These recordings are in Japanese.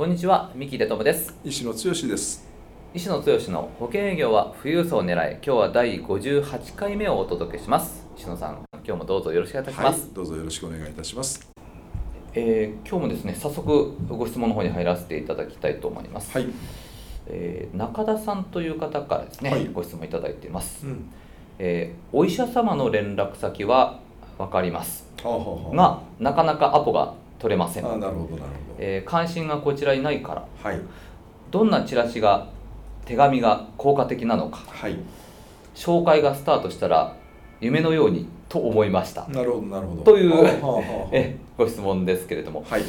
こんにちは三木出友です。石野剛です。石野剛の保険営業は富裕層を狙い今日は第58回目をお届けします。石野さん今日もどうぞよろしくお願いいたします、はい、どうぞよろしくお願いいたします。えー、今日もですね早速ご質問の方に入らせていただきたいと思います、はい。えー、中田さんという方からですね、はい、ご質問いただいています、うん、えー、お医者様の連絡先は分かります、がなかなかアポが取れません。あなるほどなるほど、えー、関心がこちらにないから、はい、どんなチラシが手紙が効果的なのか、はい、紹介がスタートしたら夢のようにと思いました。なるほどなるほど。という、えご質問ですけれども、はい、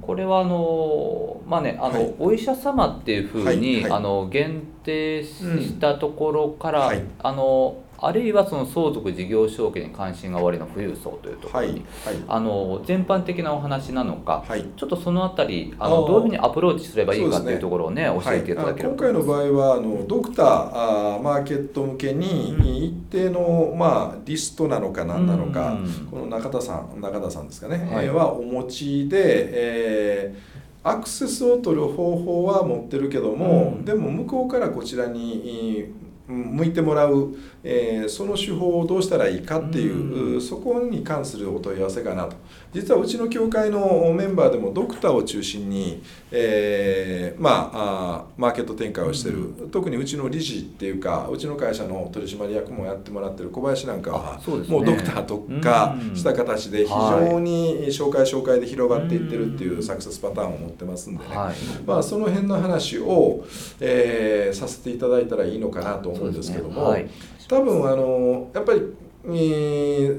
これはあのまあねあの、はい、お医者様っていうふうに、はいはい、あの限定したところから、うん、あのあるいはその相続事業承継に関心がおありの富裕層というところに、はいはい、あの全般的なお話なのか、はい、ちょっとそのあたりあのどういうふうにアプローチすればいいかというところをね教えていただければ。今回の場合はあのドクターあマーケット向けに一定の、まあ、リストなのか何なのか、この中田さん中田さんですかね、はい、はお持ちで、えー、アクセスを取る方法は持ってるけども、うん、でも向こうからこちらに向いてもらう、えー、その手法をどうしたらいいかっていう、うん、そこに関するお問い合わせかなと。実はうちの協会のメンバーでもドクターを中心に、えー、まあマーケット展開をしてる、うん、特にうちの理事っていうかうちの会社の取締役もやってもらってる小林なんかは、ね、もうドクター特化した形で非常に紹介紹介で広がっていってるっていうサクセスパターンを持ってますんでね、はい、まあ、その辺の話を、えー、させていただいたらいいのかなと思うんですけども、ねはい、多分あのやっぱり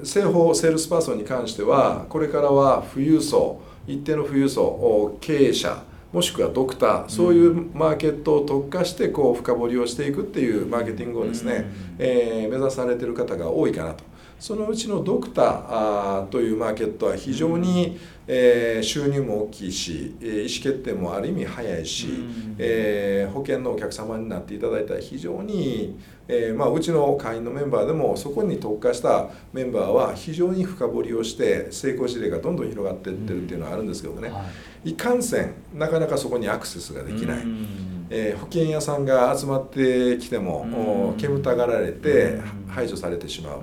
生保セールスパーソンに関してはこれからは富裕層一定の富裕層経営者もしくはドクターそういうマーケットを特化してこう深掘りをしていくっていうマーケティングをですね、えー、目指されてる方が多いかなと。そのうちのドクターというマーケットは非常に、えー、収入も大きいし意思決定もある意味早いし、えー、保険のお客様になっていただいたら非常にえーまあ、うちの会員のメンバーでもそこに特化したメンバーは非常に深掘りをして成功事例がどんどん広がっていってるっていうのはあるんですけどね、はい、いかんせんなかなかそこにアクセスができない、えー、保険屋さんが集まってきても煙たがられて排除されてしまう。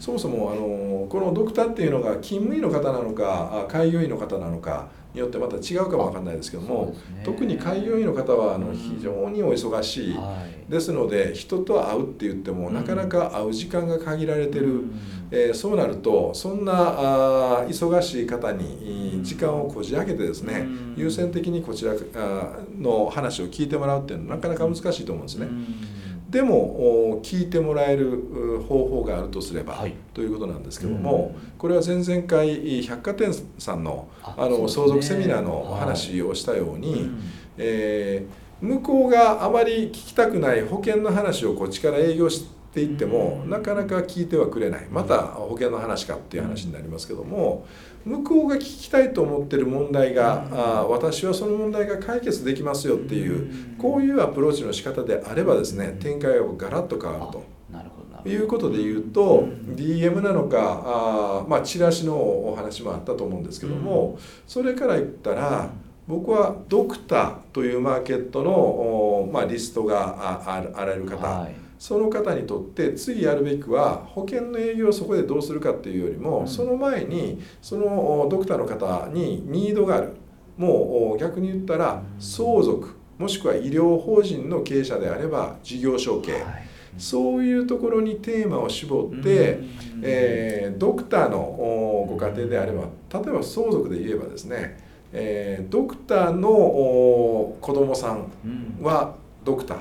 そもそもあのこのドクターっていうのが勤務医の方なのか開業医の方なのかによってまた違うかも分かんないですけども、ね、特に開業医の方はあの非常にお忙しい、はい、ですので人と会うって言ってもなかなか会う時間が限られてる、うん、えー、そうなるとそんなあ忙しい方に時間をこじ開けてですね、うん、優先的にこちらの話を聞いてもらうっていうのはなかなか難しいと思うんですね。うんでも聞いてもらえる方法があるとすれば、はい、ということなんですけども、うん、これは前々回百貨店さんのあの、ね、相続セミナーのお話をしたように、はい、えー、向こうがあまり聞きたくない保険の話をこっちから営業していっても、うん、なかなか聞いてはくれない。また保険の話かっていう話になりますけども。うん向こうが聞きたいと思ってる問題が、あ私はその問題が解決できますよっていうこういうアプローチの仕方であればですね展開がガラッと変わると。いうことで言うと、DM なのかあ、まあ、チラシのお話もあったと思うんですけども、それから言ったら僕はドクターというマーケットの、まあ、リストがああられる方、はいその方にとって次やるべきは保険の営業をそこでどうするかっていうよりも、うん、その前にそのドクターの方にニードがある。もう逆に言ったら相続もしくは医療法人の経営者であれば事業承継、はい、そういうところにテーマを絞って、うん、えー、ドクターのご家庭であれば例えば相続で言えばですね、えー、ドクターの子供さんはドクター、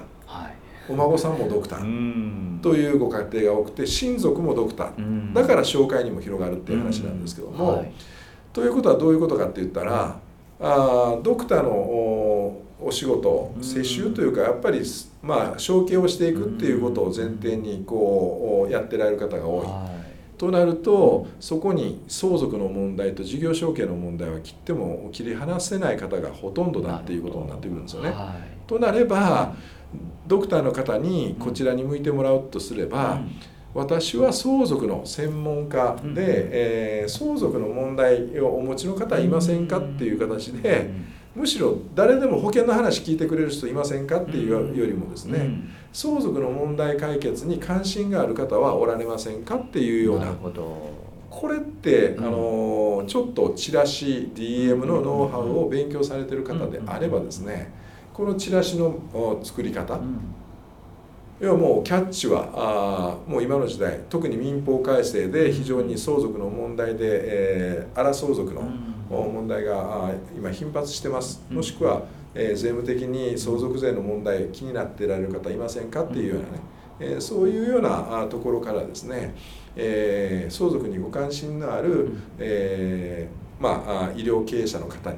お孫さんもドクター。というご家庭が多くて親族もドクター。だから紹介にも広がるっていう話なんですけども、はい、ということはどういうことかって言ったらあドクターのお仕事接種というかやっぱりまあ承継をしていくっていうことを前提にこうやってられる方が多い。となるとそこに相続の問題と事業承継の問題は切っても切り離せない方がほとんどだっていうことになってくるんですよね。はい、となればドクターの方にこちらに向いてもらうとすれば、うん。私は相続の専門家で、うん、えー、相続の問題をお持ちの方いませんかっていう形で、むしろ誰でも保険の話聞いてくれる人いませんかっていうよりもですね、相続の問題解決に関心がある方はおられませんかっていうような。これって、あのちょっとチラシ DM のノウハウを勉強されてる方であればですねこのチラシの作り方、要はもうキャッチはあもう今の時代特に民法改正で非常に相続の問題で、えー、荒相続の問題が今頻発してます。もしくは、えー、税務的に相続税の問題気になってられる方いませんか？っていうようなね、えー、そういうようなところからですね、えー、相続にご関心のある、えーまあ、医療経営者の方に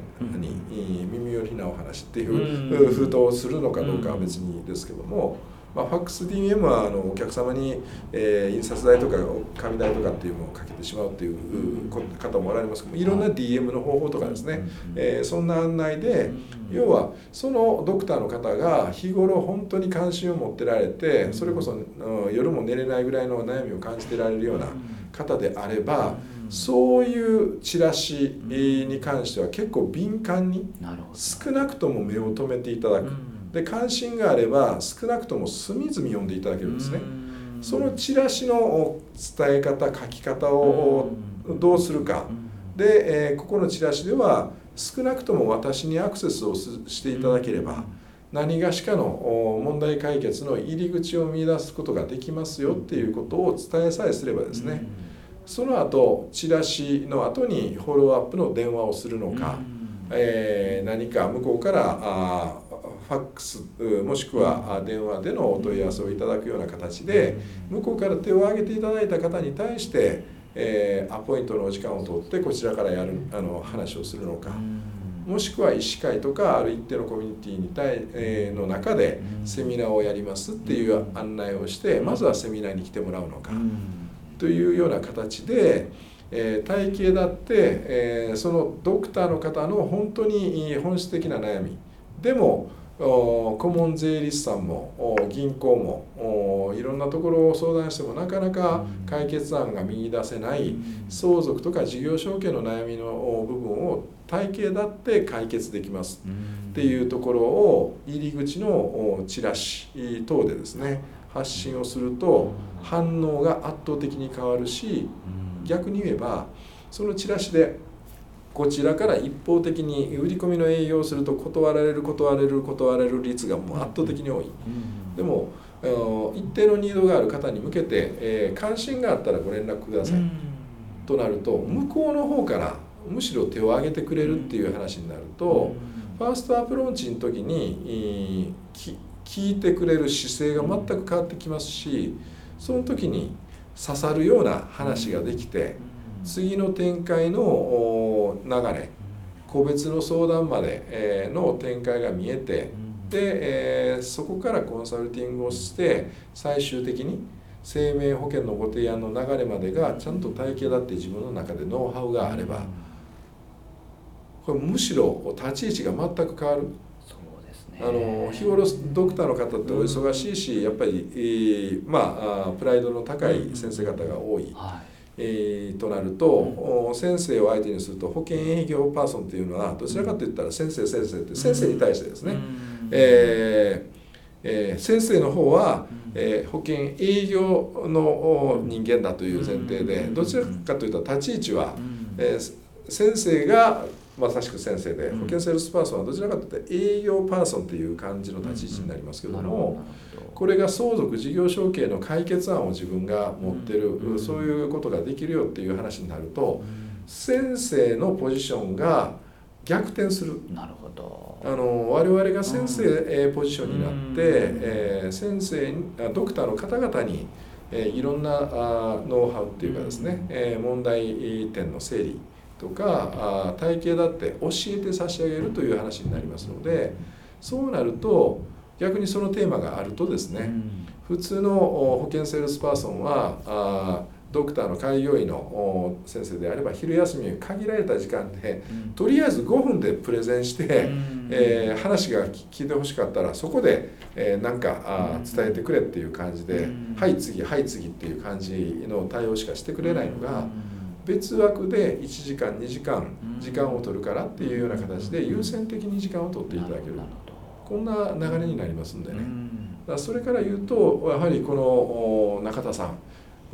耳寄りなお話っていう封筒をするのかどうかは別にですけども。まあ、ファックス DMM はあのお客様に、えー、印刷代とか紙代とかっていうのをかけてしまうっていう方もおられますけどいろんな DM の方法とかですね、えー、そんな案内で要はそのドクターの方が日頃本当に関心を持ってられてそれこそ、うん、夜も寝れないぐらいの悩みを感じてられるような方であればそういうチラシに関しては結構敏感に少なくとも目を留めていただく。で関心があれば少なくとも隅々読んでいただけるんですね。そのチラシの伝え方書き方をどうするか。で、えー、ここのチラシでは少なくとも私にアクセスをしていただければ何がしかの問題解決の入り口を見出すことができますよっていうことを伝えさえすればですね。その後チラシの後にフォローアップの電話をするのか、えー、何か向こうからあファックスもしくは電話でのお問い合わせをいただくような形で向こうから手を挙げていただいた方に対して、えー、アポイントのお時間を取ってこちらからやるあの話をするのか。もしくは医師会とかある一定のコミュニティに対、えー、の中でセミナーをやりますっていう案内をしてまずはセミナーに来てもらうのか。というような形で、えー、体系だって、えー、そのドクターの方の本当に本質的な悩み。でも顧問税理士さんも銀行もいろんなところを相談してもなかなか解決案が見いだせない相続とか事業承継の悩みの部分を体系だって解決できますっていうところを入り口のチラシ等でですね発信をすると反応が圧倒的に変わるし逆に言えばそのチラシでこちらから一方的に売り込みの営業をすると断られる断られる断られる率がもう圧倒的に多い、でも一定のニードがある方に向けて、えー、関心があったらご連絡ください、となると向こうの方からむしろ手を挙げてくれるっていう話になると、ファーストアプローチの時に聞いてくれる姿勢が全く変わってきますしその時に刺さるような話ができて。次の展開の流れ個別の相談までの展開が見えてで、えー、そこからコンサルティングをして最終的に生命保険のご提案の流れまでがちゃんと体系だって自分の中でノウハウがあればこれむしろ立ち位置が全く変わる。あの日頃ドクターの方ってお忙しいしやっぱり、えー、まあプライドの高い先生方が多い。はいえー、となると、うん、先生を相手にすると保険営業パーソンっていうのはどちらかといったら先生先生って先生に対してですね、うん、えーえー、先生の方は、えー、保険営業の人間だという前提でどちらかというと立ち位置は、えー、先生がまさしく先生で保険セールスパーソンはどちらかというと営業パーソンという感じの立ち位置になりますけども。これが相続事業承継の解決案を自分が持ってる、うん、そういうことができるよっていう話になると、うん、先生のポジションが逆転する。なるほど。あの我々が先生、うん、ポジションになって、えー、先生ドクターの方々に、えー、いろんなあノウハウっていうかですね、えー、問題点の整理とかあ体系だって教えて差し上げるという話になりますのでそうなると逆にそのテーマがあるとですね、普通の保険セールスパーソンはあドクターの開業医の先生であれば昼休み限られた時間で、とりあえず5分でプレゼンして、えー、話が聞いてほしかったらそこで、えー、なんかあ伝えてくれっていう感じで「はい次はい次」っていう感じの対応しかしてくれないのが別枠で1時間2時間時間を取るからっていうような形で優先的に時間を取っていただける。こんな流れになりますんでね。だそれから言うとやはりこの中田さん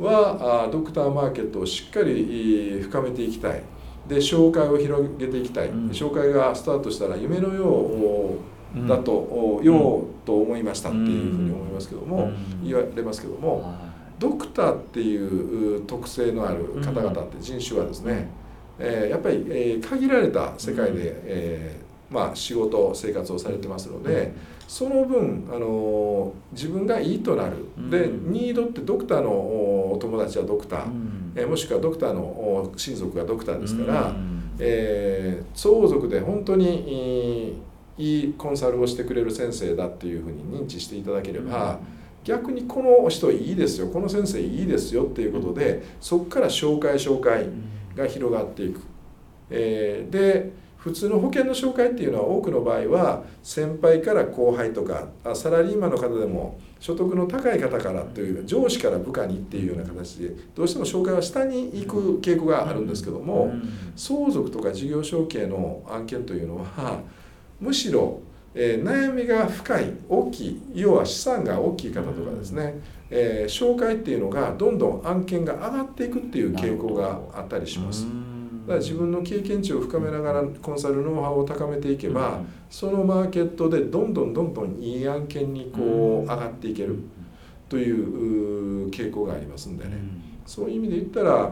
はドクターマーケットをしっかり深めていきたい。で紹介を広げていきたい、うん、紹介がスタートしたら夢のようだと、うん、ようと思いましたっていうふうに思いますけども、言われますけども、ドクターっていう特性のある方々って人種はですね、えー、やっぱり、えー、限られた世界で、えーまあ、仕事生活をされてますので。その分あの自分がいいとなる、でニードってドクターのお友達はドクター、えもしくはドクターの親族がドクターですから、えー、相続で本当にいいコンサルをしてくれる先生だっていうふうに認知していただければ、逆にこの人いいですよこの先生いいですよっていうことでそこから紹介紹介が広がっていく。えー、で普通の保険の紹介っていうのは多くの場合は先輩から後輩とかサラリーマンの方でも所得の高い方からという上司から部下にっていうような形でどうしても紹介は下に行く傾向があるんですけども相続とか事業承継の案件というのはむしろ、えー、悩みが深い大きい要は資産が大きい方とかですね、えー、紹介っていうのがどんどん案件が上がっていくっていう傾向があったりします。だから自分の経験値を深めながらコンサルノウハウを高めていけば、そのマーケットでどんどんどんどんいい案件にこう上がっていけるという傾向がありますんでね、そういう意味で言ったら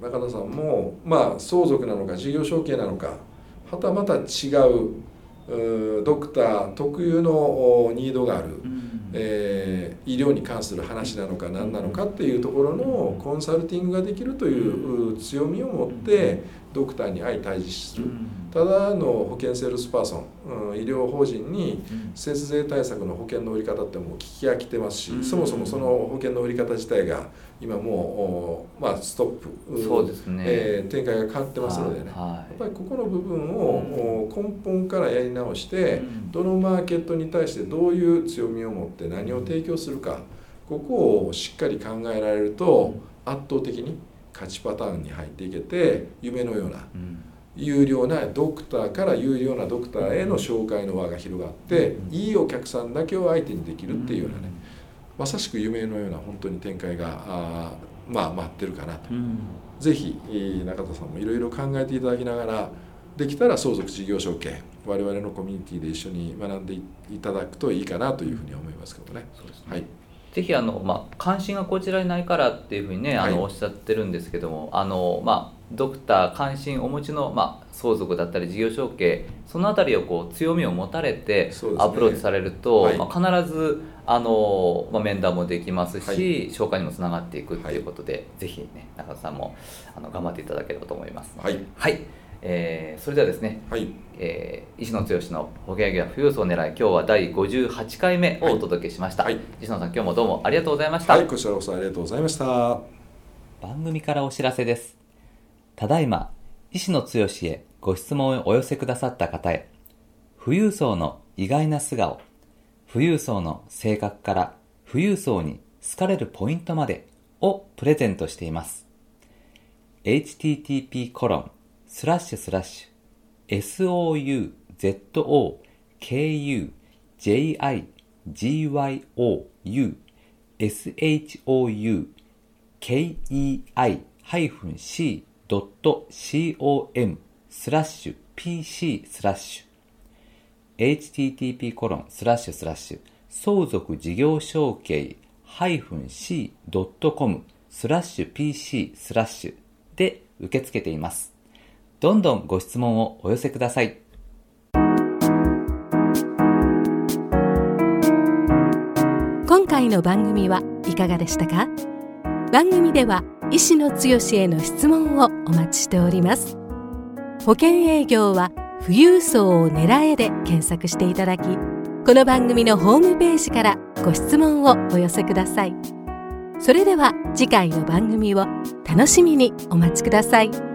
中田さんもまあ相続なのか事業承継なのかはたまた違うドクター特有のニードがある。えー、医療に関する話なのか何なのかっていうところのコンサルティングができるという強みを持ってドクターに相対峙する。ただの保険セールスパーソン、うん、医療法人に節税対策の保険の売り方ってもう聞き飽きてますし、そもそもその保険の売り方自体が今もう、まあ、ストップ。そうですね、えー、展開が変わってますのでね、はいはい、やっぱりここの部分を根本からやり直して、どのマーケットに対してどういう強みを持って何を提供するかここをしっかり考えられると圧倒的に勝ちパターンに入っていけて夢のような。うん。有料なドクターから有料なドクターへの紹介の輪が広がって、いいお客さんだけを相手にできるっていうようなね、まさしく夢のような本当に展開があまあ待ってるかなと、うん、ぜひ中田さんもいろいろ考えていただきながらできたら相続事業承継我々のコミュニティで一緒に学んでいただくといいかなというふうに思いますけどね。そうですね。はい。ぜひあの、まあ、関心がこちらにないからっていうふうにねあの、はい、おっしゃってるんですけどもあの、まあ、ドクター関心お持ちの、まあ、相続だったり事業承継その辺りをこう強みを持たれてアプローチされると、ねはい、まあ、必ずあの、まあ、面談もできますし、はい、紹介にもつながっていくということで、はい、ぜひね中田さんもあの頑張っていただければと思いますはい、はい。えー、それではですね、はい。えー、石野剛の保険業富裕層を狙い今日は第58回目をお届けしました、はい、石野さん今日もどうもありがとうございました。はいこちらこそありがとうございました。番組からお知らせですただいま、石野剛へご質問をお寄せくださった方へ、富裕層の意外な素顔、富裕層の性格から富裕層に好かれるポイントまでをプレゼントしています。http コロンスラッシュスラッシュ souzokugioshouKEI-c .com スラッシュ pc スラッシュ http コロンスラッシュスラッシュ相続事業承継 -c.com スラッシュ pc スラッシュで受け付けています。どんどんご質問をお寄せください。今回の番組はいかがでしたか？番組では医師の強への質問をお待ちしております保険営業は富裕層を狙えで検索していただきこの番組のホームページからご質問をお寄せくださいそれでは次回の番組を楽しみにお待ちください。